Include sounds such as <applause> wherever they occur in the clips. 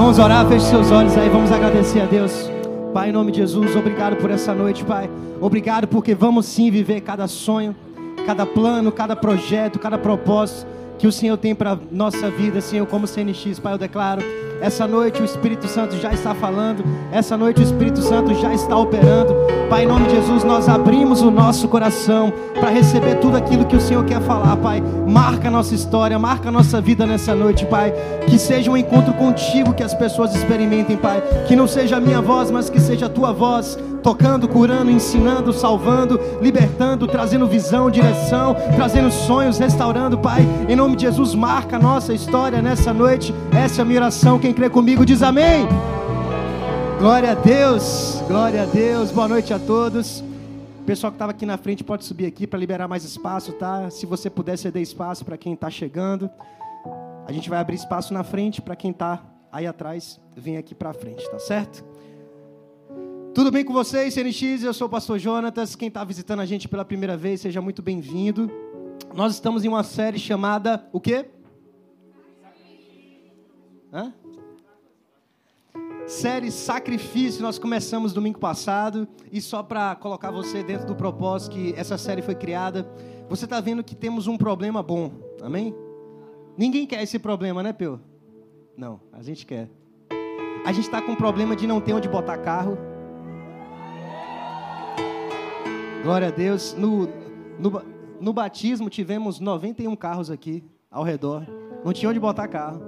Vamos orar, feche seus olhos aí, vamos agradecer a Deus. Pai, em nome de Jesus, obrigado por essa noite, Pai. Obrigado porque vamos sim viver cada sonho, cada plano, cada projeto, cada propósito que o Senhor tem para nossa vida, Senhor, como CNX, Pai, eu declaro essa noite o Espírito Santo já está falando. Essa noite o Espírito Santo já está operando. Pai, em nome de Jesus, nós abrimos o nosso coração para receber tudo aquilo que o Senhor quer falar, Pai. Marca a nossa história, marca a nossa vida nessa noite, Pai. Que seja um encontro contigo que as pessoas experimentem, Pai. Que não seja a minha voz, mas que seja a tua voz tocando, curando, ensinando, salvando, libertando, trazendo visão, direção, trazendo sonhos, restaurando, Pai. Em nome de Jesus, marca a nossa história nessa noite. Essa é a minha oração. Quem crê comigo diz amém. Glória a Deus, glória a Deus. Boa noite a todos. O pessoal que estava aqui na frente pode subir aqui para liberar mais espaço, tá? Se você puder ceder espaço para quem está chegando. A gente vai abrir espaço na frente para quem está aí atrás, vem aqui para frente, tá certo? Tudo bem com vocês, CNX? Eu sou o pastor Jonatas. Quem está visitando a gente pela primeira vez, seja muito bem-vindo. Nós estamos em uma série chamada o quê? Hã? Série Sacrifício, nós começamos domingo passado. E só para colocar você dentro do propósito que essa série foi criada, você está vendo que temos um problema bom, amém? Ninguém quer esse problema, né, Peu? Não, a gente quer. A gente está com um problema de não ter onde botar carro Glória a Deus. No, no, no batismo tivemos 91 carros aqui ao redor. Não tinha onde botar carro.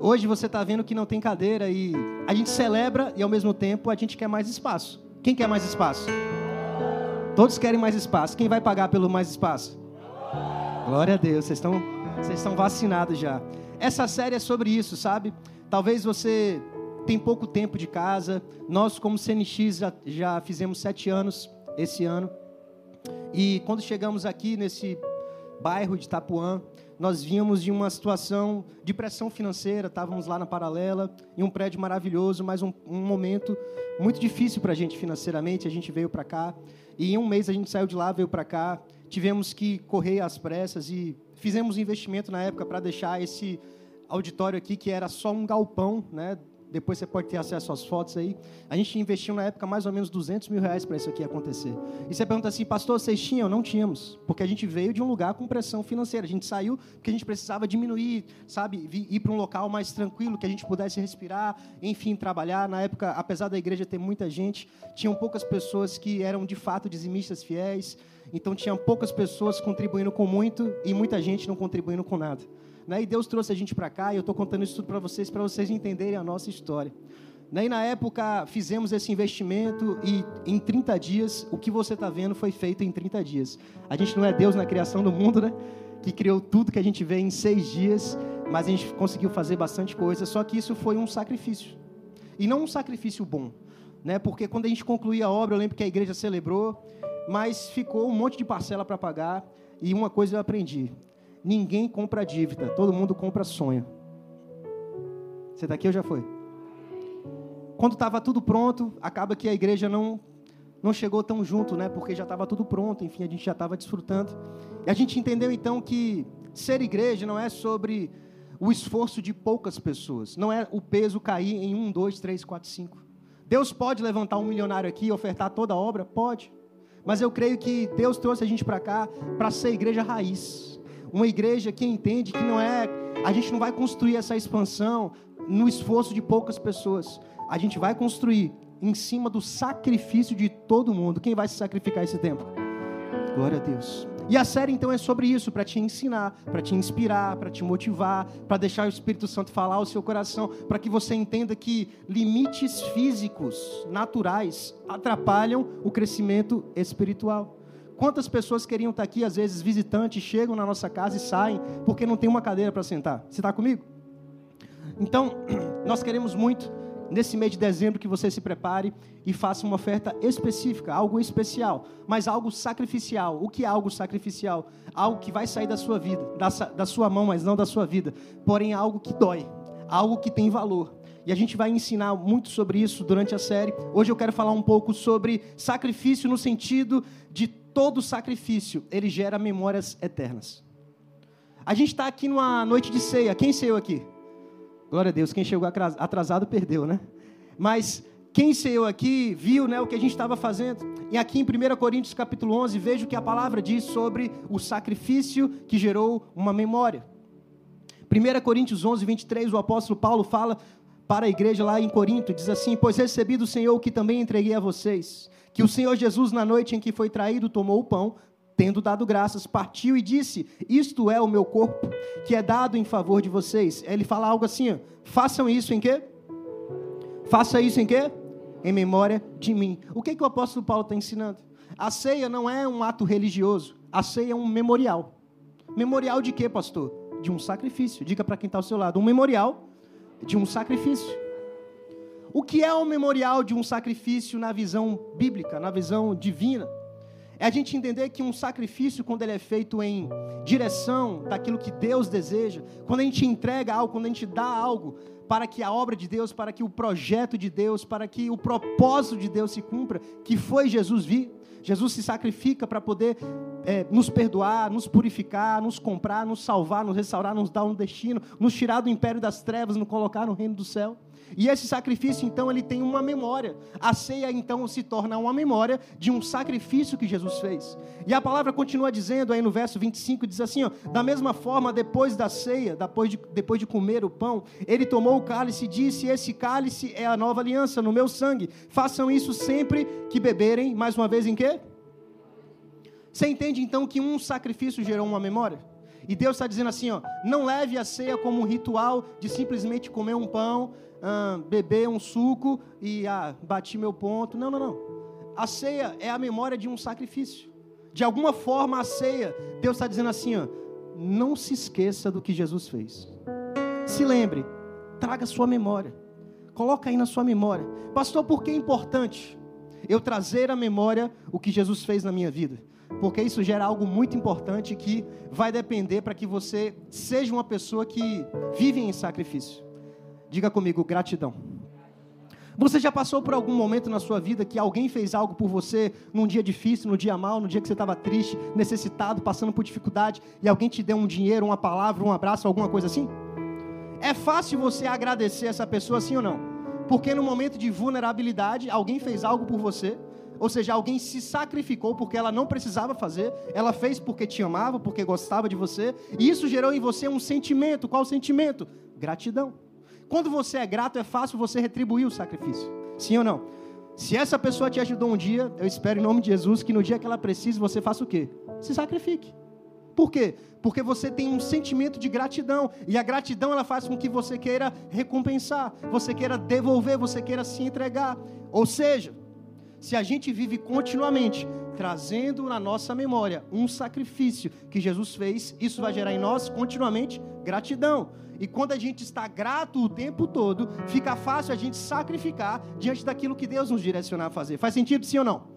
Hoje você está vendo que não tem cadeira e a gente celebra e ao mesmo tempo a gente quer mais espaço. Quem quer mais espaço? Todos querem mais espaço. Quem vai pagar pelo mais espaço? Glória a Deus. Vocês estão, vocês estão vacinados já. Essa série é sobre isso, sabe? Talvez você tem pouco tempo de casa. Nós, como CNX, já, já fizemos sete anos esse ano. E quando chegamos aqui nesse bairro de Itapuã, nós vínhamos de uma situação de pressão financeira, estávamos lá na paralela, em um prédio maravilhoso, mas um, um momento muito difícil para a gente financeiramente. A gente veio para cá e em um mês a gente saiu de lá, veio para cá. Tivemos que correr às pressas e fizemos um investimento na época para deixar esse auditório aqui, que era só um galpão, né, depois você pode ter acesso às fotos aí. A gente investiu na época mais ou menos 200 mil reais para isso aqui acontecer. E você pergunta assim, pastor, vocês tinham? Não tínhamos, porque a gente veio de um lugar com pressão financeira. A gente saiu porque a gente precisava diminuir, sabe, ir para um local mais tranquilo, que a gente pudesse respirar, enfim, trabalhar. Na época, apesar da igreja ter muita gente, tinham poucas pessoas que eram de fato dizimistas fiéis. Então, tinham poucas pessoas contribuindo com muito e muita gente não contribuindo com nada. Né? E Deus trouxe a gente para cá e eu estou contando isso tudo para vocês, para vocês entenderem a nossa história. Né? E na época fizemos esse investimento e em 30 dias, o que você está vendo foi feito em 30 dias. A gente não é Deus na criação do mundo, né? Que criou tudo que a gente vê em seis dias, mas a gente conseguiu fazer bastante coisa, só que isso foi um sacrifício. E não um sacrifício bom, né? Porque quando a gente concluía a obra, eu lembro que a igreja celebrou, mas ficou um monte de parcela para pagar. E uma coisa eu aprendi: Ninguém compra dívida, todo mundo compra sonho. Você está aqui ou já foi? Quando estava tudo pronto, acaba que a igreja não não chegou tão junto, né? Porque já estava tudo pronto, enfim, a gente já estava desfrutando. E a gente entendeu então que ser igreja não é sobre o esforço de poucas pessoas, não é o peso cair em um, dois, três, quatro, cinco. Deus pode levantar um milionário aqui e ofertar toda a obra? Pode. Mas eu creio que Deus trouxe a gente para cá para ser igreja raiz uma igreja que entende que não é, a gente não vai construir essa expansão no esforço de poucas pessoas. A gente vai construir em cima do sacrifício de todo mundo. Quem vai se sacrificar esse tempo? Glória a Deus. E a série então é sobre isso, para te ensinar, para te inspirar, para te motivar, para deixar o Espírito Santo falar ao seu coração, para que você entenda que limites físicos, naturais, atrapalham o crescimento espiritual. Quantas pessoas queriam estar aqui, às vezes visitantes, chegam na nossa casa e saem porque não tem uma cadeira para sentar? Você está comigo? Então, <clears throat> nós queremos muito, nesse mês de dezembro, que você se prepare e faça uma oferta específica, algo especial, mas algo sacrificial. O que é algo sacrificial? Algo que vai sair da sua vida, da, da sua mão, mas não da sua vida. Porém, algo que dói, algo que tem valor. E a gente vai ensinar muito sobre isso durante a série. Hoje eu quero falar um pouco sobre sacrifício no sentido de todo sacrifício, ele gera memórias eternas. A gente está aqui numa noite de ceia. Quem ceiu aqui? Glória a Deus, quem chegou atrasado perdeu, né? Mas quem saiu aqui viu né, o que a gente estava fazendo. E aqui em 1 Coríntios capítulo 11, vejo que a palavra diz sobre o sacrifício que gerou uma memória. 1 Coríntios 11, 23, o apóstolo Paulo fala para a igreja lá em Corinto, diz assim: Pois recebi do Senhor o que também entreguei a vocês, que o Senhor Jesus, na noite em que foi traído, tomou o pão, tendo dado graças, partiu e disse: Isto é o meu corpo, que é dado em favor de vocês. Ele fala algo assim: ó, façam isso em quê? Faça isso em quê? Em memória de mim. O que, que o apóstolo Paulo está ensinando? A ceia não é um ato religioso, a ceia é um memorial. Memorial de quê, pastor? De um sacrifício. Diga para quem está ao seu lado: um memorial de um sacrifício. O que é um memorial de um sacrifício na visão bíblica, na visão divina? É a gente entender que um sacrifício, quando ele é feito em direção daquilo que Deus deseja, quando a gente entrega algo, quando a gente dá algo para que a obra de Deus, para que o projeto de Deus, para que o propósito de Deus se cumpra, que foi Jesus vir. Jesus se sacrifica para poder é, nos perdoar, nos purificar, nos comprar, nos salvar, nos restaurar, nos dar um destino, nos tirar do império das trevas, nos colocar no reino do céu. E esse sacrifício, então, ele tem uma memória. A ceia, então, se torna uma memória de um sacrifício que Jesus fez. E a palavra continua dizendo aí no verso 25, diz assim, ó, da mesma forma, depois da ceia, depois de, depois de comer o pão, ele tomou o cálice e disse, esse cálice é a nova aliança no meu sangue. Façam isso sempre que beberem, mais uma vez em quê? Você entende, então, que um sacrifício gerou uma memória? E Deus está dizendo assim, ó, não leve a ceia como um ritual de simplesmente comer um pão, ah, beber um suco e ah, bati meu ponto. Não, não, não. A ceia é a memória de um sacrifício. De alguma forma, a ceia, Deus está dizendo assim: ó, não se esqueça do que Jesus fez. Se lembre, traga sua memória. Coloca aí na sua memória. Pastor, por que é importante eu trazer à memória o que Jesus fez na minha vida? Porque isso gera algo muito importante que vai depender para que você seja uma pessoa que vive em sacrifício. Diga comigo, gratidão. Você já passou por algum momento na sua vida que alguém fez algo por você num dia difícil, no dia mal, no dia que você estava triste, necessitado, passando por dificuldade, e alguém te deu um dinheiro, uma palavra, um abraço, alguma coisa assim? É fácil você agradecer essa pessoa sim ou não? Porque no momento de vulnerabilidade, alguém fez algo por você, ou seja, alguém se sacrificou porque ela não precisava fazer, ela fez porque te amava, porque gostava de você, e isso gerou em você um sentimento. Qual sentimento? Gratidão. Quando você é grato, é fácil você retribuir o sacrifício. Sim ou não? Se essa pessoa te ajudou um dia, eu espero em nome de Jesus que no dia que ela precise, você faça o quê? Se sacrifique. Por quê? Porque você tem um sentimento de gratidão. E a gratidão ela faz com que você queira recompensar, você queira devolver, você queira se entregar. Ou seja, se a gente vive continuamente trazendo na nossa memória um sacrifício que Jesus fez, isso vai gerar em nós continuamente gratidão. E quando a gente está grato o tempo todo, fica fácil a gente sacrificar diante daquilo que Deus nos direcionar a fazer. Faz sentido sim ou não?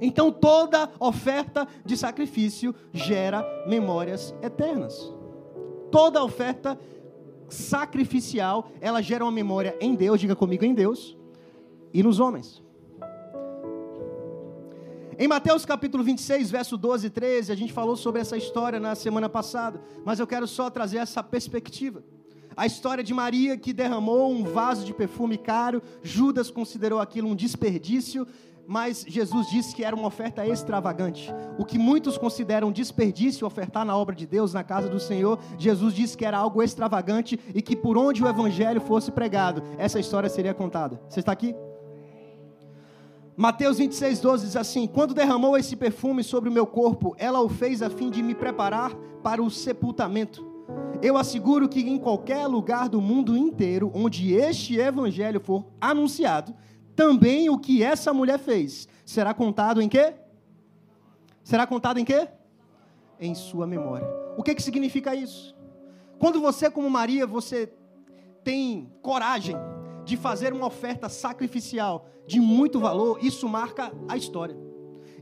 Então toda oferta de sacrifício gera memórias eternas. Toda oferta sacrificial, ela gera uma memória em Deus, diga comigo em Deus, e nos homens. Em Mateus capítulo 26, verso 12 e 13, a gente falou sobre essa história na semana passada, mas eu quero só trazer essa perspectiva. A história de Maria que derramou um vaso de perfume caro, Judas considerou aquilo um desperdício, mas Jesus disse que era uma oferta extravagante. O que muitos consideram desperdício ofertar na obra de Deus, na casa do Senhor, Jesus disse que era algo extravagante e que por onde o evangelho fosse pregado, essa história seria contada. Você está aqui? Mateus 26, 12 diz assim: Quando derramou esse perfume sobre o meu corpo, ela o fez a fim de me preparar para o sepultamento. Eu asseguro que em qualquer lugar do mundo inteiro onde este evangelho for anunciado, também o que essa mulher fez será contado em quê? Será contado em quê? Em sua memória. O que, que significa isso? Quando você, como Maria, você tem coragem de fazer uma oferta sacrificial de muito valor, isso marca a história.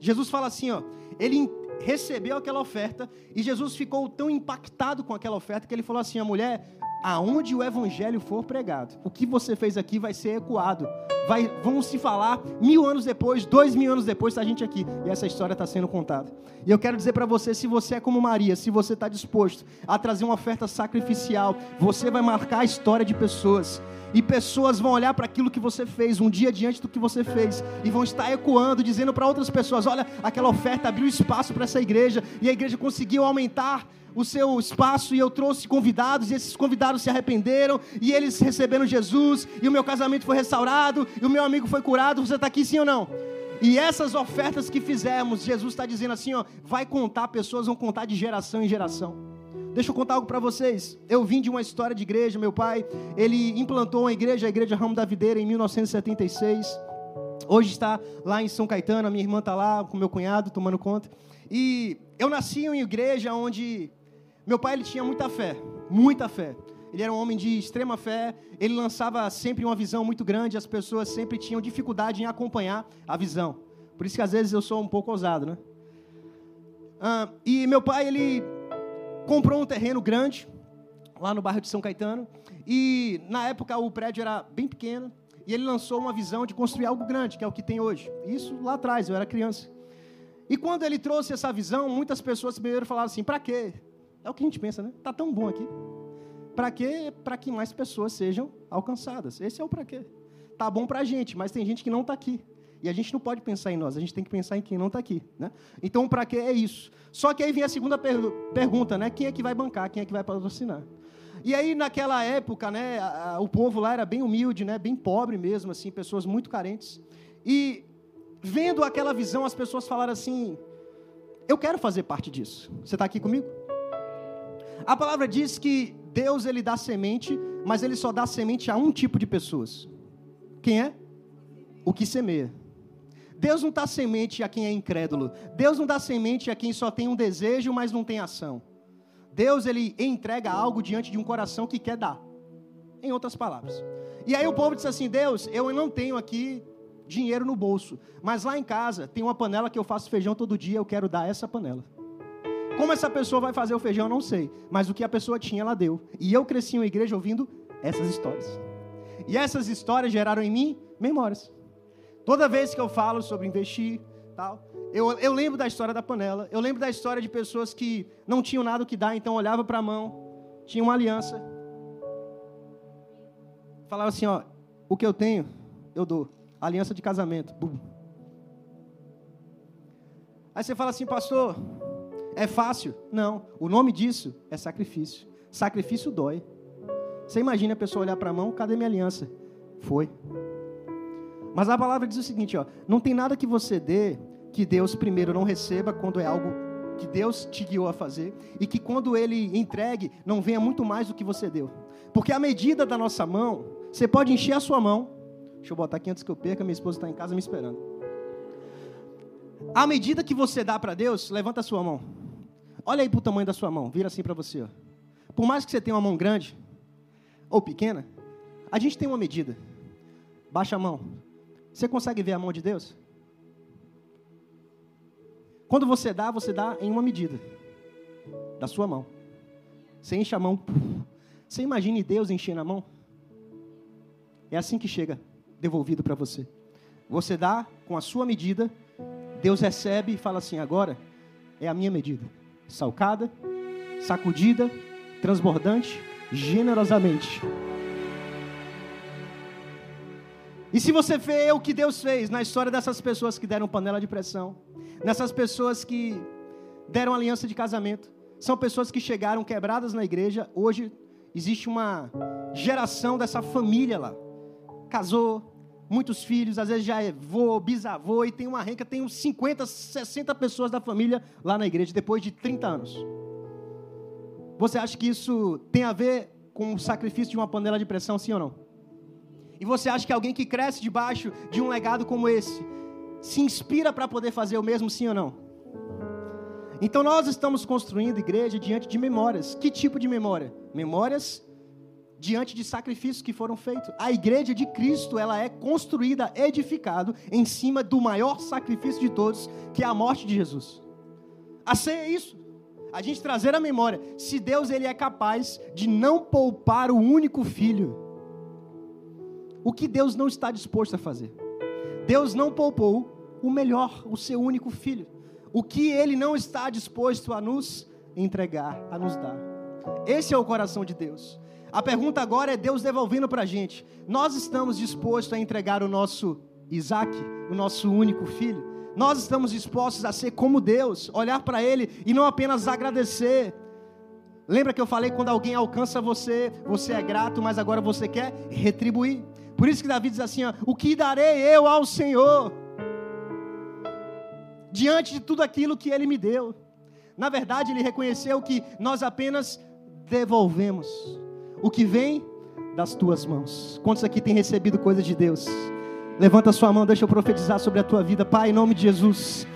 Jesus fala assim, ó, ele recebeu aquela oferta e Jesus ficou tão impactado com aquela oferta que ele falou assim: a mulher, aonde o evangelho for pregado, o que você fez aqui vai ser ecoado. Vai, vão se falar mil anos depois, dois mil anos depois, está a gente aqui. E essa história está sendo contada. E eu quero dizer para você: se você é como Maria, se você está disposto a trazer uma oferta sacrificial, você vai marcar a história de pessoas. E pessoas vão olhar para aquilo que você fez um dia diante do que você fez e vão estar ecoando, dizendo para outras pessoas: olha, aquela oferta abriu espaço para essa igreja e a igreja conseguiu aumentar o seu espaço e eu trouxe convidados e esses convidados se arrependeram e eles receberam Jesus e o meu casamento foi restaurado e o meu amigo foi curado. Você está aqui sim ou não? E essas ofertas que fizemos, Jesus está dizendo assim, ó, vai contar, pessoas vão contar de geração em geração. Deixa eu contar algo para vocês. Eu vim de uma história de igreja. Meu pai, ele implantou uma igreja, a Igreja Ramo da Videira, em 1976. Hoje está lá em São Caetano. A minha irmã está lá com meu cunhado tomando conta. E eu nasci em uma igreja onde meu pai ele tinha muita fé, muita fé. Ele era um homem de extrema fé, ele lançava sempre uma visão muito grande, as pessoas sempre tinham dificuldade em acompanhar a visão. Por isso que às vezes eu sou um pouco ousado, né? Ah, e meu pai, ele comprou um terreno grande, lá no bairro de São Caetano, e na época o prédio era bem pequeno, e ele lançou uma visão de construir algo grande, que é o que tem hoje. Isso lá atrás, eu era criança. E quando ele trouxe essa visão, muitas pessoas primeiro falaram assim: para quê? É o que a gente pensa, né? Tá tão bom aqui. Para quê? Para que mais pessoas sejam alcançadas. Esse é o para quê. Tá bom para a gente, mas tem gente que não está aqui. E a gente não pode pensar em nós, a gente tem que pensar em quem não está aqui. Né? Então, para que é isso? Só que aí vem a segunda per pergunta, né? Quem é que vai bancar? Quem é que vai patrocinar? E aí, naquela época, né, a, a, o povo lá era bem humilde, né, bem pobre mesmo, assim, pessoas muito carentes. E vendo aquela visão, as pessoas falaram assim: Eu quero fazer parte disso. Você está aqui comigo? A palavra diz que Deus ele dá semente, mas ele só dá semente a um tipo de pessoas. Quem é? O que semeia. Deus não dá semente a quem é incrédulo. Deus não dá semente a quem só tem um desejo, mas não tem ação. Deus ele entrega algo diante de um coração que quer dar. Em outras palavras. E aí o povo disse assim: Deus, eu não tenho aqui dinheiro no bolso, mas lá em casa tem uma panela que eu faço feijão todo dia, eu quero dar essa panela. Como essa pessoa vai fazer o feijão, eu não sei. Mas o que a pessoa tinha, ela deu. E eu cresci em uma igreja ouvindo essas histórias. E essas histórias geraram em mim memórias. Toda vez que eu falo sobre investir, tal, eu, eu lembro da história da panela. Eu lembro da história de pessoas que não tinham nada o que dar, então olhava para a mão, tinha uma aliança. Falava assim, ó, o que eu tenho, eu dou. Aliança de casamento. Bum. Aí você fala assim, pastor, é fácil? Não. O nome disso é sacrifício. Sacrifício dói. Você imagina a pessoa olhar para a mão, cadê minha aliança? Foi. Mas a palavra diz o seguinte, ó, não tem nada que você dê que Deus primeiro não receba quando é algo que Deus te guiou a fazer e que quando ele entregue não venha muito mais do que você deu. Porque a medida da nossa mão, você pode encher a sua mão. Deixa eu botar aqui antes que eu perca, minha esposa está em casa me esperando. A medida que você dá para Deus, levanta a sua mão. Olha aí para o tamanho da sua mão, vira assim para você. Ó. Por mais que você tenha uma mão grande ou pequena, a gente tem uma medida. Baixa a mão. Você consegue ver a mão de Deus? Quando você dá, você dá em uma medida da sua mão. Você enche a mão. Você imagine Deus enchendo a mão? É assim que chega devolvido para você. Você dá com a sua medida, Deus recebe e fala assim: agora é a minha medida salcada, sacudida, transbordante, generosamente. E se você vê o que Deus fez na história dessas pessoas que deram panela de pressão, nessas pessoas que deram aliança de casamento, são pessoas que chegaram quebradas na igreja, hoje existe uma geração dessa família lá. Casou, muitos filhos, às vezes já é vô, bisavô, e tem uma renca, tem uns 50, 60 pessoas da família lá na igreja, depois de 30 anos. Você acha que isso tem a ver com o sacrifício de uma panela de pressão, sim ou não? E você acha que alguém que cresce debaixo de um legado como esse se inspira para poder fazer o mesmo, sim ou não? Então nós estamos construindo igreja diante de memórias. Que tipo de memória? Memórias diante de sacrifícios que foram feitos. A igreja de Cristo, ela é construída, edificada em cima do maior sacrifício de todos, que é a morte de Jesus. A ceia é isso. A gente trazer a memória. Se Deus ele é capaz de não poupar o único filho, o que Deus não está disposto a fazer? Deus não poupou o melhor, o seu único filho. O que ele não está disposto a nos entregar, a nos dar. Esse é o coração de Deus. A pergunta agora é Deus devolvendo para a gente. Nós estamos dispostos a entregar o nosso Isaac, o nosso único filho? Nós estamos dispostos a ser como Deus, olhar para Ele e não apenas agradecer. Lembra que eu falei quando alguém alcança você, você é grato, mas agora você quer retribuir. Por isso que Davi diz assim: ó, O que darei eu ao Senhor? Diante de tudo aquilo que Ele me deu. Na verdade, ele reconheceu que nós apenas devolvemos o que vem das tuas mãos. Quantos aqui têm recebido coisa de Deus? Levanta a sua mão, deixa eu profetizar sobre a tua vida, Pai, em nome de Jesus.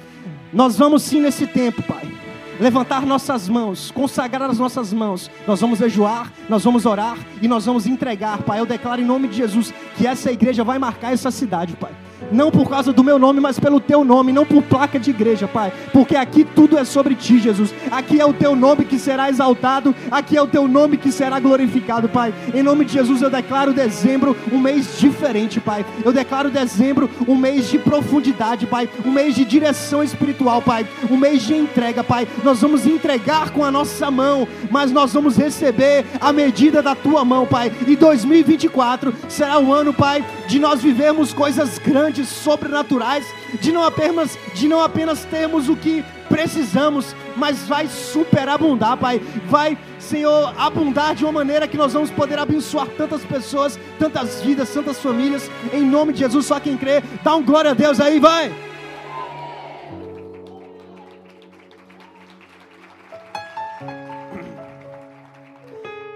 Nós vamos sim nesse tempo, Pai. Levantar nossas mãos, consagrar as nossas mãos. Nós vamos jejuar, nós vamos orar e nós vamos entregar, Pai. Eu declaro em nome de Jesus que essa igreja vai marcar essa cidade, Pai não por causa do meu nome, mas pelo teu nome, não por placa de igreja, Pai, porque aqui tudo é sobre ti, Jesus. Aqui é o teu nome que será exaltado, aqui é o teu nome que será glorificado, Pai. Em nome de Jesus eu declaro dezembro um mês diferente, Pai. Eu declaro dezembro um mês de profundidade, Pai, um mês de direção espiritual, Pai, um mês de entrega, Pai. Nós vamos entregar com a nossa mão, mas nós vamos receber a medida da tua mão, Pai. E 2024 será o ano, Pai, de nós vivermos coisas grandes sobrenaturais, de não apenas, de não apenas termos o que precisamos, mas vai superabundar, Pai. Vai, Senhor, abundar de uma maneira que nós vamos poder abençoar tantas pessoas, tantas vidas, tantas famílias, em nome de Jesus. Só quem crê, dá um glória a Deus aí, vai.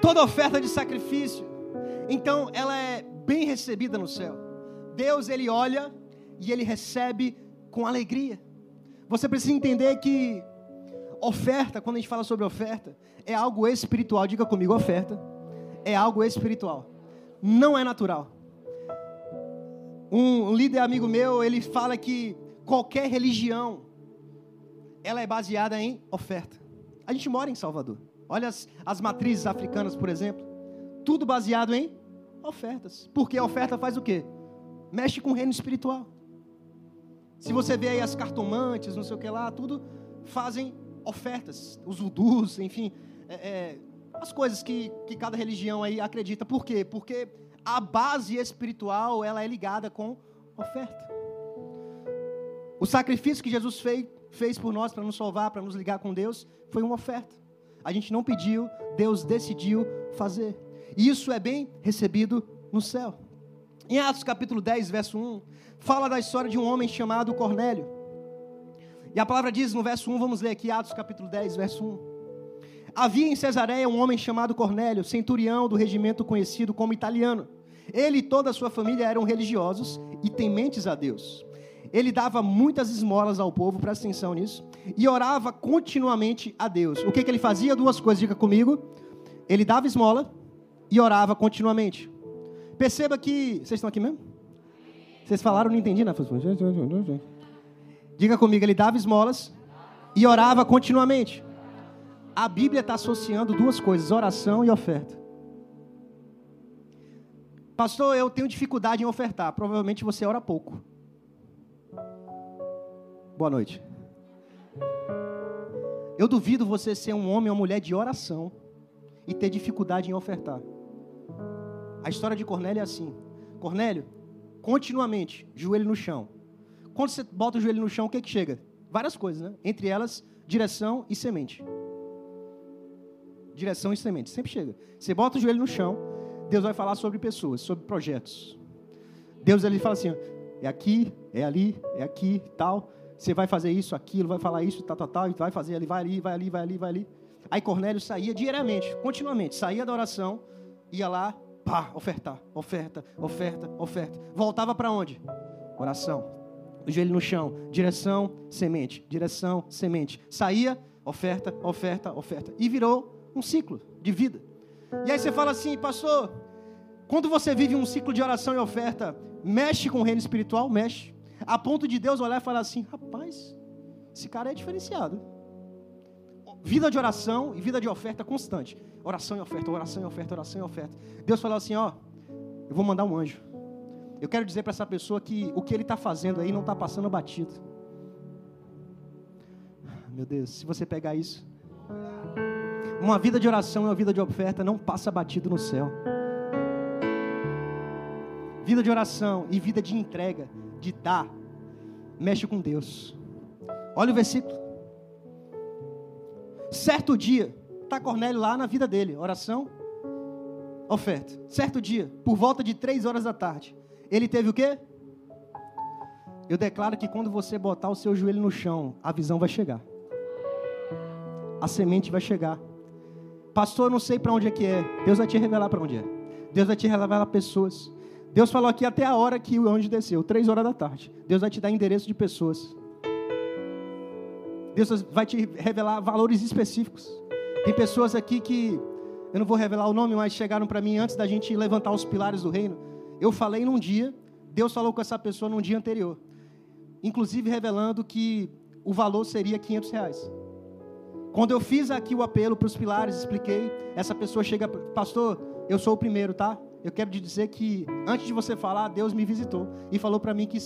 Toda oferta de sacrifício, então, ela é bem recebida no céu. Deus ele olha e ele recebe com alegria. Você precisa entender que oferta, quando a gente fala sobre oferta, é algo espiritual. Diga comigo, oferta é algo espiritual. Não é natural. Um líder amigo meu, ele fala que qualquer religião ela é baseada em oferta. A gente mora em Salvador. Olha as, as matrizes africanas, por exemplo. Tudo baseado em ofertas. Porque a oferta faz o quê? Mexe com o reino espiritual. Se você vê aí as cartomantes, não sei o que lá, tudo fazem ofertas, os vudus, enfim, é, é, as coisas que, que cada religião aí acredita. Por quê? Porque a base espiritual ela é ligada com oferta. O sacrifício que Jesus fez, fez por nós para nos salvar, para nos ligar com Deus, foi uma oferta. A gente não pediu, Deus decidiu fazer. E isso é bem recebido no céu. Em Atos capítulo 10, verso 1, fala da história de um homem chamado Cornélio. E a palavra diz no verso 1, vamos ler aqui Atos capítulo 10, verso 1. Havia em Cesareia um homem chamado Cornélio, centurião do regimento conhecido como italiano. Ele e toda a sua família eram religiosos e tementes a Deus. Ele dava muitas esmolas ao povo, presta atenção nisso, e orava continuamente a Deus. O que, que ele fazia? Duas coisas, diga comigo. Ele dava esmola e orava continuamente. Perceba que. Vocês estão aqui mesmo? Vocês falaram, não entendi, né? Diga comigo, ele dava esmolas e orava continuamente. A Bíblia está associando duas coisas: oração e oferta. Pastor, eu tenho dificuldade em ofertar. Provavelmente você ora pouco. Boa noite. Eu duvido você ser um homem ou mulher de oração e ter dificuldade em ofertar. A história de Cornélio é assim. Cornélio, continuamente, joelho no chão. Quando você bota o joelho no chão, o que, que chega? Várias coisas, né? Entre elas, direção e semente. Direção e semente, sempre chega. Você bota o joelho no chão, Deus vai falar sobre pessoas, sobre projetos. Deus ele fala assim: é aqui, é ali, é aqui, tal. Você vai fazer isso, aquilo, vai falar isso, tal, tal, tal, e vai fazer ali, vai ali, vai ali, vai ali, vai ali. Aí Cornélio saía diariamente, continuamente, saía da oração, ia lá, Pá, ofertar, oferta, oferta, oferta. Voltava para onde? Oração. O joelho no chão, direção, semente, direção, semente. Saía, oferta, oferta, oferta. E virou um ciclo de vida. E aí você fala assim, pastor, quando você vive um ciclo de oração e oferta, mexe com o reino espiritual? Mexe. A ponto de Deus olhar e falar assim: rapaz, esse cara é diferenciado. Vida de oração e vida de oferta constante. Oração e oferta, oração e oferta, oração e oferta. Deus falou assim: ó, eu vou mandar um anjo. Eu quero dizer para essa pessoa que o que ele está fazendo aí não está passando batido. Meu Deus, se você pegar isso, uma vida de oração e uma vida de oferta não passa batido no céu. Vida de oração e vida de entrega, de dar, mexe com Deus. Olha o versículo. Certo dia, está Cornélio lá na vida dele, oração, oferta. Certo dia, por volta de três horas da tarde, ele teve o quê? Eu declaro que quando você botar o seu joelho no chão, a visão vai chegar. A semente vai chegar. Pastor, eu não sei para onde é que é. Deus vai te revelar para onde é. Deus vai te revelar pessoas. Deus falou aqui até a hora que o anjo desceu, três horas da tarde. Deus vai te dar endereço de pessoas. Deus vai te revelar valores específicos. Tem pessoas aqui que, eu não vou revelar o nome, mas chegaram para mim antes da gente levantar os pilares do reino. Eu falei num dia, Deus falou com essa pessoa num dia anterior. Inclusive revelando que o valor seria 500 reais. Quando eu fiz aqui o apelo para os pilares, expliquei, essa pessoa chega, pastor, eu sou o primeiro, tá? Eu quero te dizer que antes de você falar, Deus me visitou e falou para mim que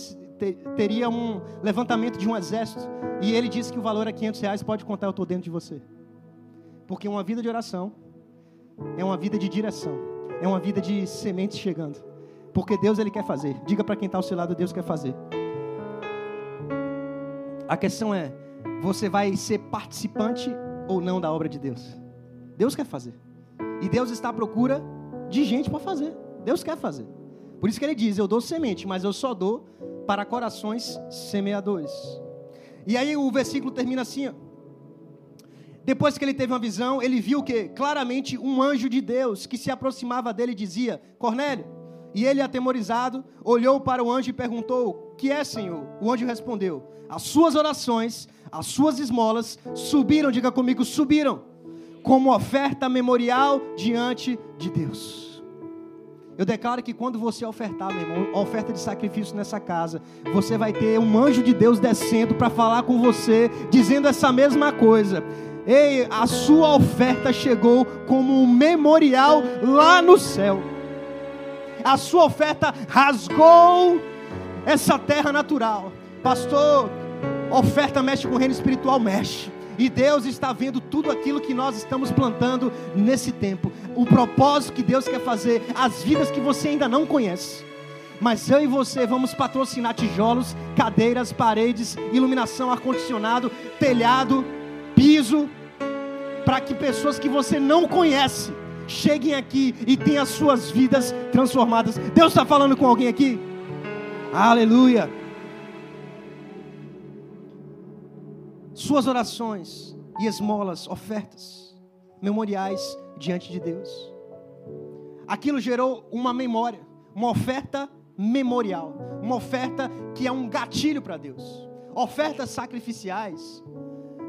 teria um levantamento de um exército e ele disse que o valor é 500 reais, pode contar, eu estou dentro de você. Porque uma vida de oração é uma vida de direção, é uma vida de sementes chegando. Porque Deus ele quer fazer. Diga para quem está ao seu lado, Deus quer fazer. A questão é, você vai ser participante ou não da obra de Deus. Deus quer fazer. E Deus está à procura de gente para fazer. Deus quer fazer. Por isso que ele diz: Eu dou semente, mas eu só dou para corações semeadores. E aí o versículo termina assim: ó. Depois que ele teve uma visão, ele viu que claramente um anjo de Deus que se aproximava dele dizia: Cornélio. E ele, atemorizado, olhou para o anjo e perguntou: Que é, Senhor? O anjo respondeu: As suas orações as suas esmolas subiram, diga comigo, subiram, como oferta memorial diante de Deus. Eu declaro que quando você ofertar, meu irmão, oferta de sacrifício nessa casa, você vai ter um anjo de Deus descendo para falar com você, dizendo essa mesma coisa. Ei, a sua oferta chegou como um memorial lá no céu. A sua oferta rasgou essa terra natural. Pastor, Oferta mexe com o reino espiritual, mexe. E Deus está vendo tudo aquilo que nós estamos plantando nesse tempo. O propósito que Deus quer fazer, as vidas que você ainda não conhece. Mas eu e você vamos patrocinar tijolos, cadeiras, paredes, iluminação, ar-condicionado, telhado, piso, para que pessoas que você não conhece cheguem aqui e tenham as suas vidas transformadas. Deus está falando com alguém aqui? Aleluia. Suas orações e esmolas, ofertas, memoriais diante de Deus. Aquilo gerou uma memória, uma oferta memorial, uma oferta que é um gatilho para Deus. Ofertas sacrificiais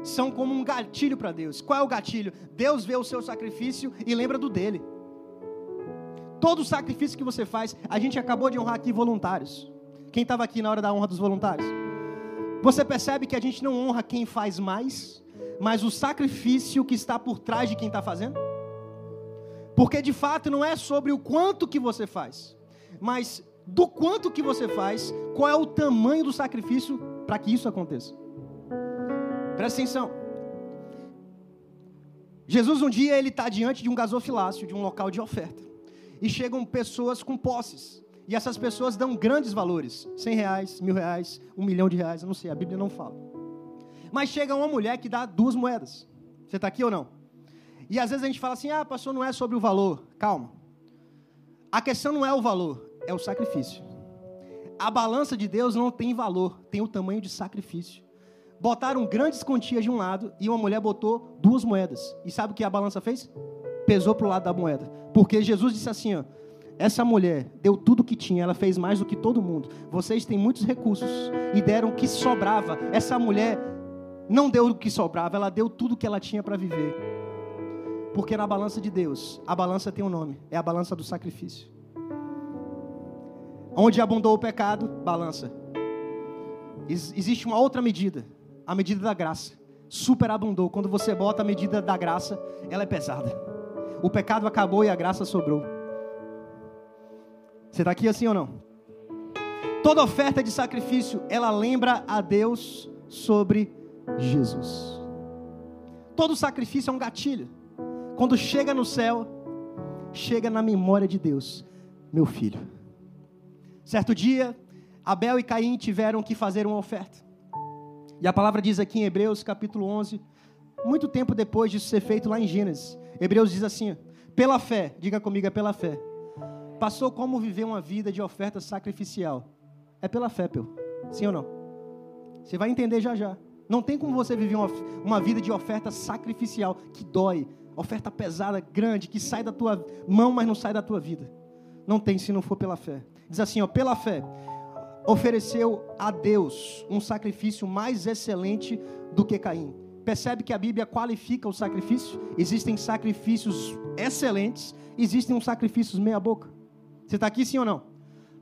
são como um gatilho para Deus. Qual é o gatilho? Deus vê o seu sacrifício e lembra do dele. Todo sacrifício que você faz, a gente acabou de honrar aqui voluntários. Quem estava aqui na hora da honra dos voluntários? Você percebe que a gente não honra quem faz mais, mas o sacrifício que está por trás de quem está fazendo? Porque de fato não é sobre o quanto que você faz, mas do quanto que você faz, qual é o tamanho do sacrifício para que isso aconteça. Presta atenção. Jesus um dia ele está diante de um gasofilácio, de um local de oferta, e chegam pessoas com posses. E essas pessoas dão grandes valores: 100 reais, mil reais, um milhão de reais, eu não sei, a Bíblia não fala. Mas chega uma mulher que dá duas moedas. Você está aqui ou não? E às vezes a gente fala assim: ah, pastor, não é sobre o valor. Calma. A questão não é o valor, é o sacrifício. A balança de Deus não tem valor, tem o tamanho de sacrifício. Botaram grandes quantias de um lado e uma mulher botou duas moedas. E sabe o que a balança fez? Pesou para o lado da moeda. Porque Jesus disse assim: ó, essa mulher deu tudo o que tinha, ela fez mais do que todo mundo. Vocês têm muitos recursos e deram o que sobrava. Essa mulher não deu o que sobrava, ela deu tudo o que ela tinha para viver. Porque na balança de Deus, a balança tem um nome, é a balança do sacrifício. Onde abundou o pecado, balança. existe uma outra medida, a medida da graça. superabundou. Quando você bota a medida da graça, ela é pesada. O pecado acabou e a graça sobrou. Você está aqui assim ou não? Toda oferta de sacrifício, ela lembra a Deus sobre Jesus. Todo sacrifício é um gatilho. Quando chega no céu, chega na memória de Deus, meu filho. Certo dia, Abel e Caim tiveram que fazer uma oferta. E a palavra diz aqui em Hebreus, capítulo 11, muito tempo depois disso ser feito lá em Gênesis. Hebreus diz assim: pela fé, diga comigo, é pela fé. Passou como viver uma vida de oferta sacrificial. É pela fé, Peu. Sim ou não? Você vai entender já já. Não tem como você viver uma, uma vida de oferta sacrificial que dói, oferta pesada, grande, que sai da tua mão, mas não sai da tua vida. Não tem se não for pela fé. Diz assim, ó, pela fé, ofereceu a Deus um sacrifício mais excelente do que Caim. Percebe que a Bíblia qualifica o sacrifício? Existem sacrifícios excelentes, existem uns sacrifícios meia boca. Você está aqui sim ou não?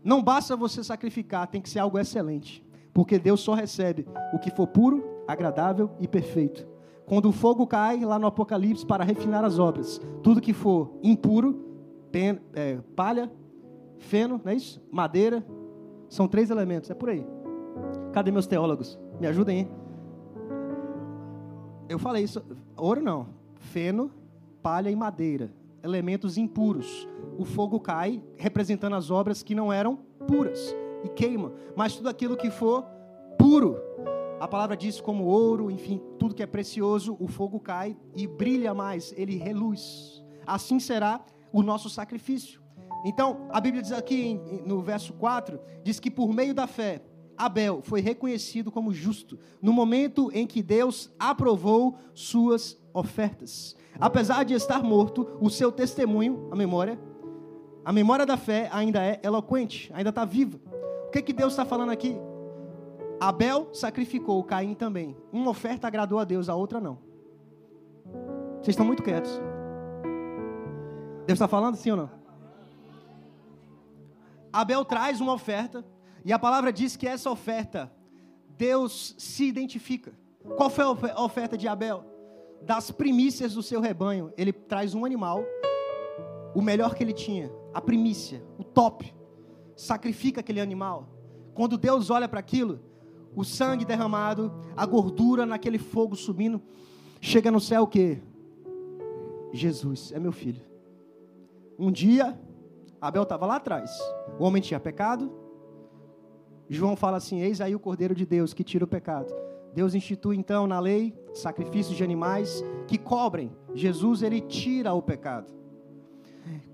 Não basta você sacrificar, tem que ser algo excelente. Porque Deus só recebe o que for puro, agradável e perfeito. Quando o fogo cai lá no Apocalipse para refinar as obras, tudo que for impuro, pen, é, palha, feno, não é isso? Madeira, são três elementos, é por aí. Cadê meus teólogos? Me ajudem, hein? Eu falei isso, ouro não, feno, palha e madeira, elementos impuros. O fogo cai, representando as obras que não eram puras e queima, mas tudo aquilo que for puro, a palavra diz como ouro, enfim, tudo que é precioso, o fogo cai e brilha mais, ele reluz. Assim será o nosso sacrifício. Então, a Bíblia diz aqui no verso 4, diz que por meio da fé, Abel foi reconhecido como justo no momento em que Deus aprovou suas ofertas. Apesar de estar morto, o seu testemunho, a memória, a memória da fé ainda é eloquente, ainda está viva. O que, que Deus está falando aqui? Abel sacrificou, Caim também. Uma oferta agradou a Deus, a outra não. Vocês estão muito quietos. Deus está falando sim ou não? Abel traz uma oferta, e a palavra diz que essa oferta, Deus se identifica. Qual foi a oferta de Abel? Das primícias do seu rebanho, ele traz um animal, o melhor que ele tinha, a primícia, o top. Sacrifica aquele animal. Quando Deus olha para aquilo, o sangue derramado, a gordura naquele fogo subindo. Chega no céu o quê? Jesus é meu filho. Um dia, Abel estava lá atrás. O homem tinha pecado. João fala assim: Eis aí o Cordeiro de Deus que tira o pecado. Deus institui então na lei sacrifícios de animais que cobrem. Jesus ele tira o pecado.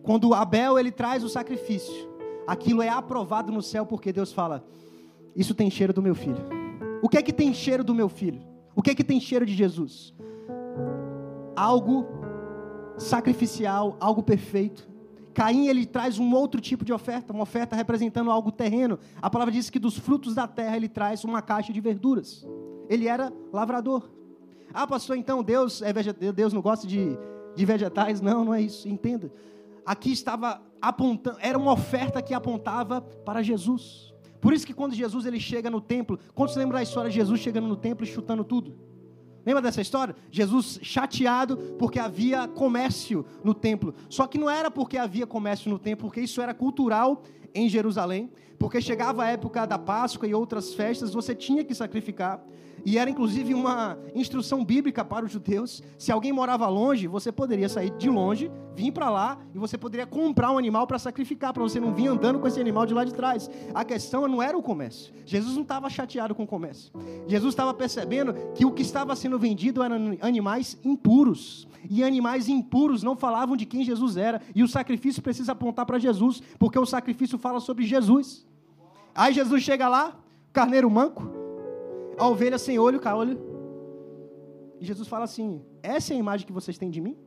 Quando Abel ele traz o sacrifício, aquilo é aprovado no céu porque Deus fala: isso tem cheiro do meu filho. O que é que tem cheiro do meu filho? O que é que tem cheiro de Jesus? Algo sacrificial, algo perfeito. Caim ele traz um outro tipo de oferta, uma oferta representando algo terreno. A palavra diz que dos frutos da terra ele traz uma caixa de verduras. Ele era lavrador. Ah, pastor, então Deus é. Deus não gosta de, de vegetais? Não, não é isso. Entenda. Aqui estava apontando, era uma oferta que apontava para Jesus. Por isso que quando Jesus ele chega no templo, quando você lembra da história de Jesus chegando no templo e chutando tudo? Lembra dessa história? Jesus chateado porque havia comércio no templo. Só que não era porque havia comércio no templo, porque isso era cultural em Jerusalém, porque chegava a época da Páscoa e outras festas, você tinha que sacrificar. E era inclusive uma instrução bíblica para os judeus. Se alguém morava longe, você poderia sair de longe, vir para lá e você poderia comprar um animal para sacrificar, para você não vir andando com esse animal de lá de trás. A questão não era o comércio. Jesus não estava chateado com o comércio. Jesus estava percebendo que o que estava sendo vendido eram animais impuros. E animais impuros não falavam de quem Jesus era. E o sacrifício precisa apontar para Jesus, porque o sacrifício fala sobre Jesus. Aí Jesus chega lá, carneiro manco, a ovelha sem olho, caolho. E Jesus fala assim: essa é a imagem que vocês têm de mim?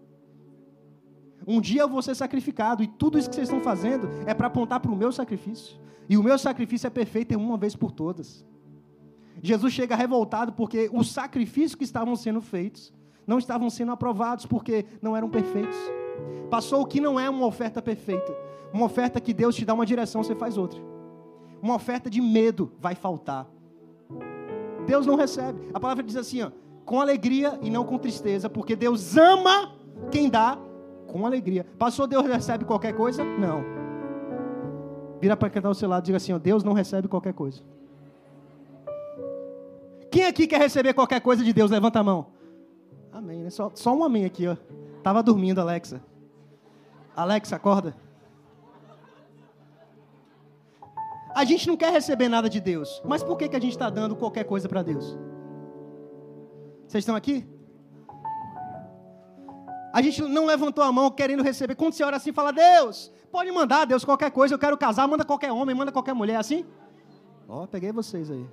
Um dia eu vou ser sacrificado, e tudo isso que vocês estão fazendo é para apontar para o meu sacrifício. E o meu sacrifício é perfeito em uma vez por todas. Jesus chega revoltado porque os sacrifícios que estavam sendo feitos não estavam sendo aprovados porque não eram perfeitos. Passou o que não é uma oferta perfeita. Uma oferta que Deus te dá uma direção, você faz outra. Uma oferta de medo vai faltar. Deus não recebe. A palavra diz assim, ó, com alegria e não com tristeza, porque Deus ama quem dá com alegria. Passou, Deus recebe qualquer coisa? Não. Vira para quem está ao seu lado e diga assim: ó, Deus não recebe qualquer coisa. Quem aqui quer receber qualquer coisa de Deus? Levanta a mão. Amém, né? Só, só um amém aqui, ó. Tava dormindo, Alexa. Alexa, acorda. A gente não quer receber nada de Deus. Mas por que, que a gente está dando qualquer coisa para Deus? Vocês estão aqui? A gente não levantou a mão querendo receber. Quando você ora assim, fala, Deus, pode mandar, Deus, qualquer coisa, eu quero casar, manda qualquer homem, manda qualquer mulher, assim? Ó, oh, peguei vocês aí.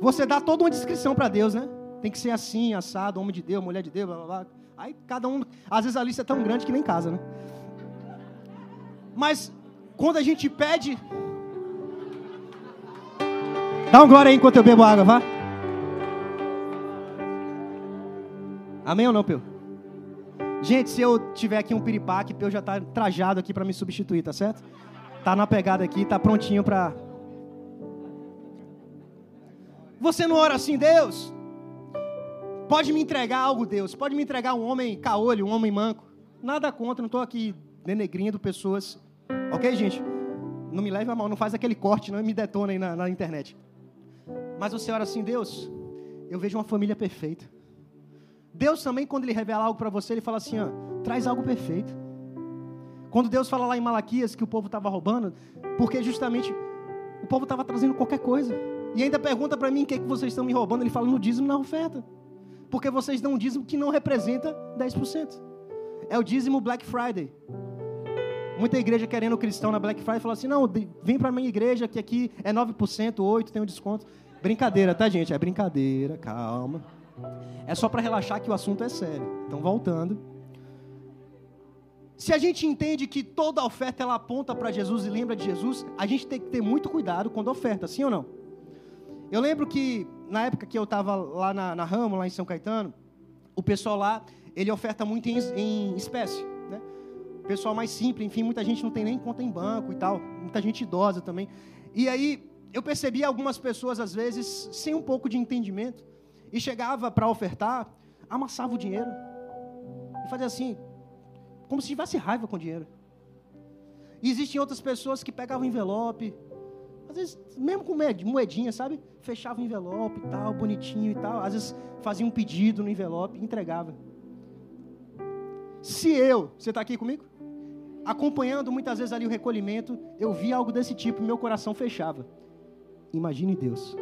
Você dá toda uma descrição para Deus, né? Tem que ser assim, assado, homem de Deus, mulher de Deus, blá blá blá. Aí cada um, às vezes a lista é tão grande que nem casa, né? Mas quando a gente pede, dá um glória aí enquanto eu bebo água, vá. Amém ou não, Peu? Gente, se eu tiver aqui um piripaque, Peu já está trajado aqui para me substituir, tá certo? Tá na pegada aqui, tá prontinho para. Você não ora assim, Deus? Pode me entregar algo, Deus. Pode me entregar um homem caolho, um homem manco. Nada contra, não estou aqui denegrindo pessoas. Ok, gente? Não me leve a mal, não faz aquele corte, não me detona aí na, na internet. Mas você ora assim, Deus, eu vejo uma família perfeita. Deus também, quando Ele revela algo para você, Ele fala assim: ó, traz algo perfeito. Quando Deus fala lá em Malaquias que o povo estava roubando, porque justamente o povo estava trazendo qualquer coisa. E ainda pergunta para mim o que, é que vocês estão me roubando. Ele fala no dízimo na oferta porque vocês dão um dízimo que não representa 10%. É o dízimo Black Friday. Muita igreja querendo cristão na Black Friday fala assim: não, vem para a minha igreja que aqui é 9%, 8%, tem um desconto. Brincadeira, tá, gente? É brincadeira, calma. É só para relaxar que o assunto é sério. Então, voltando. Se a gente entende que toda oferta ela aponta para Jesus e lembra de Jesus, a gente tem que ter muito cuidado quando oferta, sim ou não? Eu lembro que na época que eu estava lá na, na Ramo, lá em São Caetano, o pessoal lá, ele oferta muito em, em espécie. Né? O pessoal mais simples, enfim, muita gente não tem nem conta em banco e tal, muita gente idosa também. E aí eu percebi algumas pessoas, às vezes, sem um pouco de entendimento, e chegava para ofertar, amassava o dinheiro e fazia assim, como se tivesse raiva com o dinheiro. E existem outras pessoas que pegavam envelope, às vezes, mesmo com moedinha, sabe? Fechava o envelope e tal, bonitinho e tal. Às vezes fazia um pedido no envelope e entregava. Se eu, você está aqui comigo? Acompanhando muitas vezes ali o recolhimento, eu vi algo desse tipo, meu coração fechava. Imagine Deus.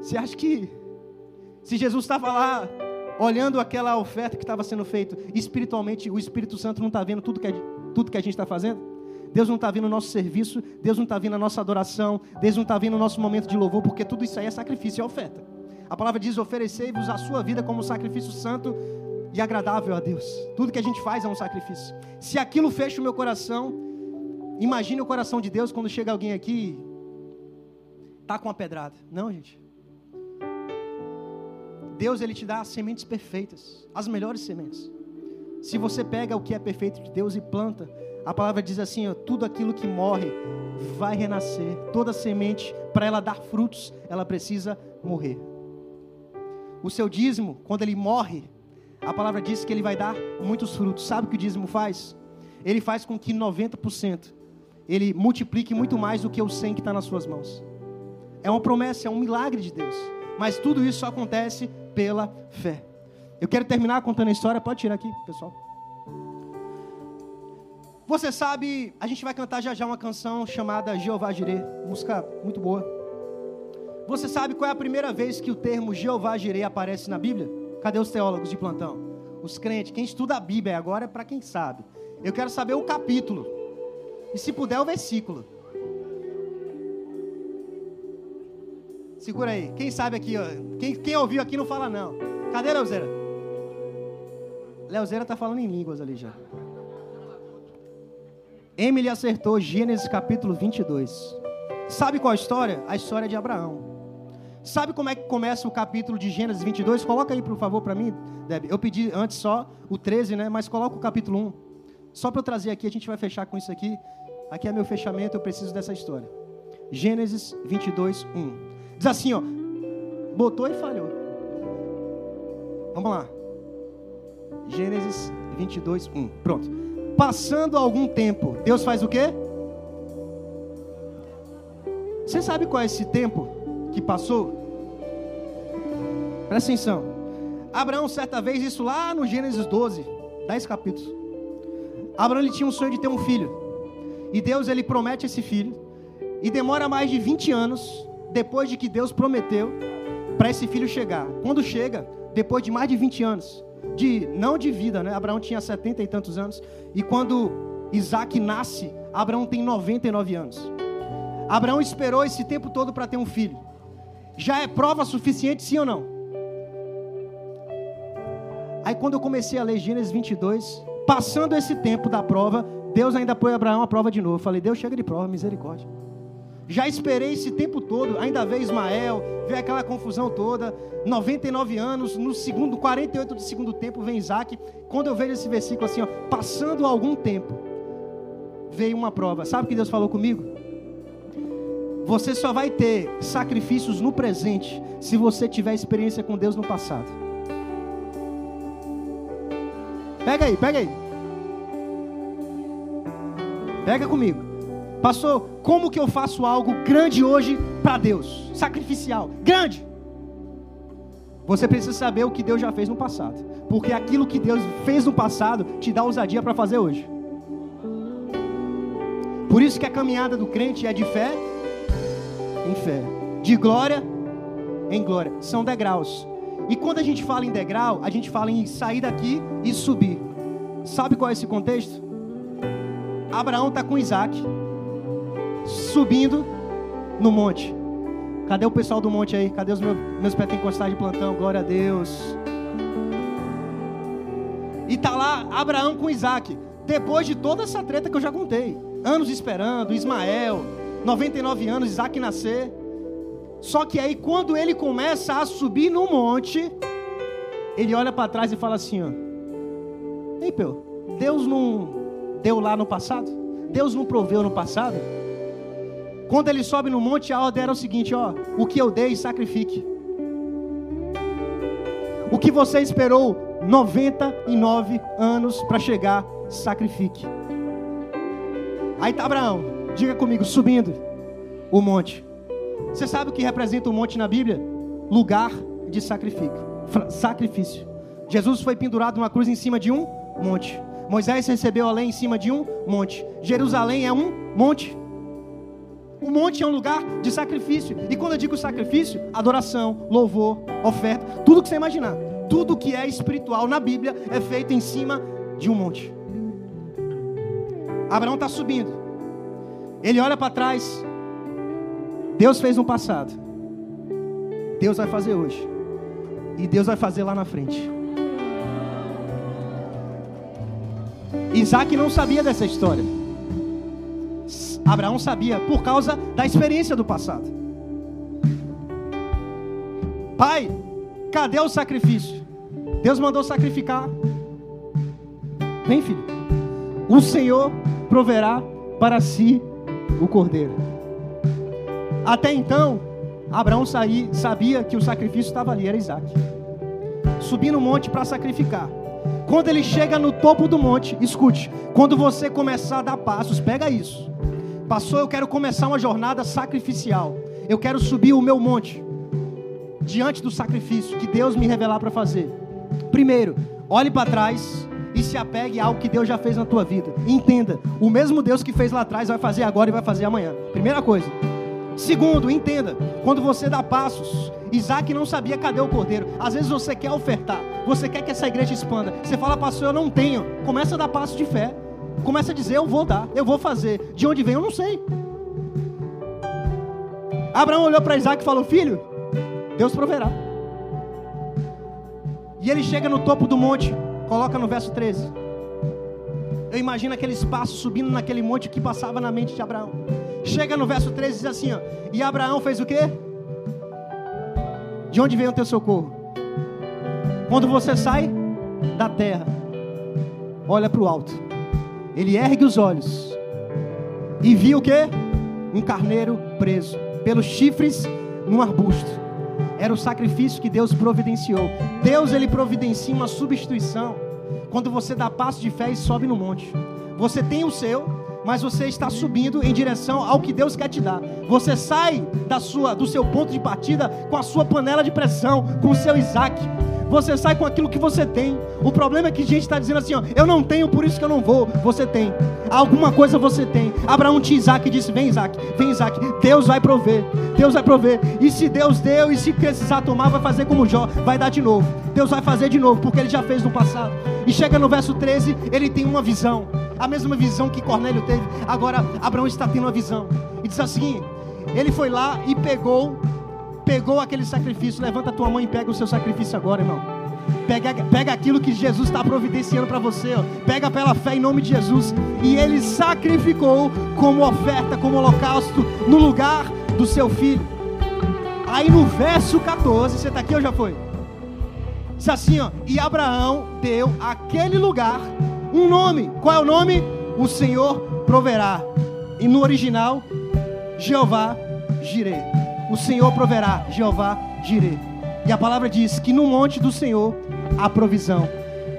Você acha que se Jesus estava lá olhando aquela oferta que estava sendo feita, espiritualmente o Espírito Santo não está vendo tudo que, tudo que a gente está fazendo? Deus não está vendo o nosso serviço, Deus não está vendo a nossa adoração, Deus não está vendo o nosso momento de louvor, porque tudo isso aí é sacrifício e é oferta. A palavra diz: oferecei-vos a sua vida como sacrifício santo e agradável a Deus. Tudo que a gente faz é um sacrifício. Se aquilo fecha o meu coração, imagine o coração de Deus quando chega alguém aqui tá com uma pedrada. Não, gente. Deus ele te dá sementes perfeitas, as melhores sementes. Se você pega o que é perfeito de Deus e planta, a palavra diz assim: ó, tudo aquilo que morre vai renascer. Toda semente, para ela dar frutos, ela precisa morrer. O seu dízimo, quando ele morre, a palavra diz que ele vai dar muitos frutos. Sabe o que o dízimo faz? Ele faz com que 90% ele multiplique muito mais do que o 100 que está nas suas mãos. É uma promessa, é um milagre de Deus. Mas tudo isso só acontece pela fé. Eu quero terminar contando a história. Pode tirar aqui, pessoal. Você sabe, a gente vai cantar já já uma canção chamada Jeová Jireh, música muito boa. Você sabe qual é a primeira vez que o termo Jeová Jireh aparece na Bíblia? Cadê os teólogos de plantão? Os crentes, quem estuda a Bíblia agora é para quem sabe. Eu quero saber o capítulo. E se puder o versículo. Segura aí. Quem sabe aqui, ó. Quem, quem ouviu aqui não fala não. Cadê Leozeira? Leozeira tá falando em línguas ali já. Emily acertou Gênesis capítulo 22. Sabe qual a história? A história de Abraão. Sabe como é que começa o capítulo de Gênesis 22? Coloca aí, por favor, para mim, Deb. Eu pedi antes só o 13, né? Mas coloca o capítulo 1. Só para eu trazer aqui, a gente vai fechar com isso aqui. Aqui é meu fechamento, eu preciso dessa história. Gênesis 22, 1. Diz assim, ó. Botou e falhou. Vamos lá. Gênesis 22, 1. Pronto. Passando algum tempo, Deus faz o quê? Você sabe qual é esse tempo que passou? Presta atenção. Abraão, certa vez, isso lá no Gênesis 12, 10 capítulos. Abraão ele tinha um sonho de ter um filho. E Deus ele promete esse filho. E demora mais de 20 anos depois de que Deus prometeu para esse filho chegar. Quando chega, depois de mais de 20 anos, de não de vida, né? Abraão tinha 70 e tantos anos. E quando Isaac nasce, Abraão tem 99 anos. Abraão esperou esse tempo todo para ter um filho. Já é prova suficiente, sim ou não? Aí quando eu comecei a ler Gênesis 22, passando esse tempo da prova, Deus ainda põe Abraão a prova de novo. Eu falei, Deus chega de prova, misericórdia. Já esperei esse tempo todo, ainda vê Ismael, vê aquela confusão toda. 99 anos, no segundo, 48 do segundo tempo vem Isaac. Quando eu vejo esse versículo assim, ó, passando algum tempo, veio uma prova. Sabe o que Deus falou comigo? Você só vai ter sacrifícios no presente se você tiver experiência com Deus no passado. Pega aí, pega aí. Pega comigo. Pastor, como que eu faço algo grande hoje para Deus? Sacrificial, grande. Você precisa saber o que Deus já fez no passado, porque aquilo que Deus fez no passado te dá ousadia para fazer hoje. Por isso que a caminhada do crente é de fé em fé, de glória em glória. São degraus. E quando a gente fala em degrau, a gente fala em sair daqui e subir. Sabe qual é esse contexto? Abraão está com Isaac subindo no monte. Cadê o pessoal do monte aí? Cadê os meus, meus pentecostais de plantão? Glória a Deus. E tá lá Abraão com Isaac. Depois de toda essa treta que eu já contei. Anos esperando, Ismael, 99 anos, Isaac nascer. Só que aí quando ele começa a subir no monte, ele olha para trás e fala assim, ó. Ei, Peu, Deus não deu lá no passado? Deus não proveu no passado? Quando ele sobe no monte, a ordem era o seguinte: ó, o que eu dei, sacrifique. O que você esperou 99 anos para chegar, sacrifique. Aí está Abraão, diga comigo, subindo o monte. Você sabe o que representa o monte na Bíblia? Lugar de sacrifício. Sacrifício. Jesus foi pendurado numa cruz em cima de um monte. Moisés recebeu a lei em cima de um monte. Jerusalém é um monte. O monte é um lugar de sacrifício. E quando eu digo sacrifício, adoração, louvor, oferta, tudo que você imaginar. Tudo que é espiritual na Bíblia é feito em cima de um monte. Abraão está subindo. Ele olha para trás. Deus fez no passado. Deus vai fazer hoje. E Deus vai fazer lá na frente. Isaac não sabia dessa história. Abraão sabia por causa da experiência do passado. Pai, cadê o sacrifício? Deus mandou sacrificar. Vem, filho. O Senhor proverá para si o cordeiro. Até então, Abraão sabia que o sacrifício estava ali, era Isaac. Subindo no monte para sacrificar. Quando ele chega no topo do monte, escute, quando você começar a dar passos, pega isso. Passou, eu quero começar uma jornada sacrificial. Eu quero subir o meu monte diante do sacrifício que Deus me revelar para fazer. Primeiro, olhe para trás e se apegue a algo que Deus já fez na tua vida. Entenda, o mesmo Deus que fez lá atrás vai fazer agora e vai fazer amanhã. Primeira coisa. Segundo, entenda, quando você dá passos, Isaac não sabia cadê o cordeiro. Às vezes você quer ofertar, você quer que essa igreja expanda. Você fala, pastor, eu não tenho. Começa a dar passos de fé. Começa a dizer: Eu vou dar, eu vou fazer. De onde vem, eu não sei. Abraão olhou para Isaac e falou: Filho, Deus proverá. E ele chega no topo do monte, coloca no verso 13. Eu imagino aquele espaço subindo naquele monte que passava na mente de Abraão. Chega no verso 13 e diz assim: ó, E Abraão fez o quê? De onde vem o teu socorro? Quando você sai da terra, olha para o alto. Ele ergue os olhos e viu o que? Um carneiro preso pelos chifres num arbusto. era o sacrifício que Deus providenciou. Deus ele providencia uma substituição quando você dá passo de fé e sobe no monte. Você tem o seu, mas você está subindo em direção ao que Deus quer te dar. Você sai da sua, do seu ponto de partida com a sua panela de pressão, com o seu Isaac. Você sai com aquilo que você tem. O problema é que a gente está dizendo assim: ó, eu não tenho, por isso que eu não vou. Você tem. Alguma coisa você tem. Abraão tinha Isaac e disse: Vem, Isaac, vem, Isaac. Deus vai prover. Deus vai prover. E se Deus deu, e se precisar tomar, vai fazer como Jó, vai dar de novo. Deus vai fazer de novo, porque ele já fez no passado. E chega no verso 13, ele tem uma visão. A mesma visão que Cornélio teve. Agora, Abraão está tendo uma visão. E diz assim: Ele foi lá e pegou pegou aquele sacrifício, levanta tua mão e pega o seu sacrifício agora, irmão. Pega, pega aquilo que Jesus está providenciando para você, ó. pega pela fé em nome de Jesus. E ele sacrificou como oferta, como holocausto, no lugar do seu filho. Aí no verso 14, você está aqui ou já foi? Diz assim, ó, e Abraão deu aquele lugar um nome. Qual é o nome? O Senhor proverá. E no original, Jeová Jireh o Senhor proverá, Jeová direi. E a palavra diz que no monte do Senhor há provisão.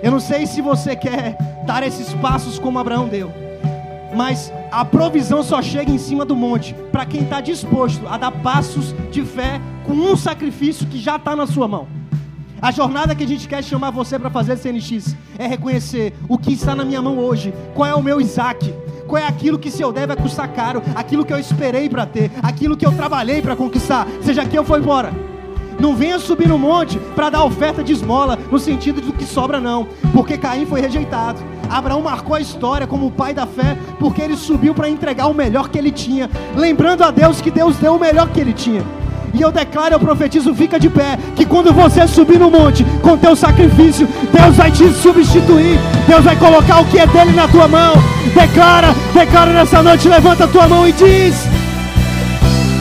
Eu não sei se você quer dar esses passos como Abraão deu, mas a provisão só chega em cima do monte para quem está disposto a dar passos de fé com um sacrifício que já está na sua mão. A jornada que a gente quer chamar você para fazer CNX é reconhecer o que está na minha mão hoje, qual é o meu Isaac, qual é aquilo que se eu der vai custar caro, aquilo que eu esperei para ter, aquilo que eu trabalhei para conquistar, seja que eu for embora. Não venha subir no monte para dar oferta de esmola, no sentido do que sobra, não, porque Caim foi rejeitado. Abraão marcou a história como o pai da fé, porque ele subiu para entregar o melhor que ele tinha, lembrando a Deus que Deus deu o melhor que ele tinha. E eu declaro, eu profetizo, fica de pé, que quando você subir no monte com teu sacrifício, Deus vai te substituir, Deus vai colocar o que é dele na tua mão. Declara, declara nessa noite, levanta a tua mão e diz: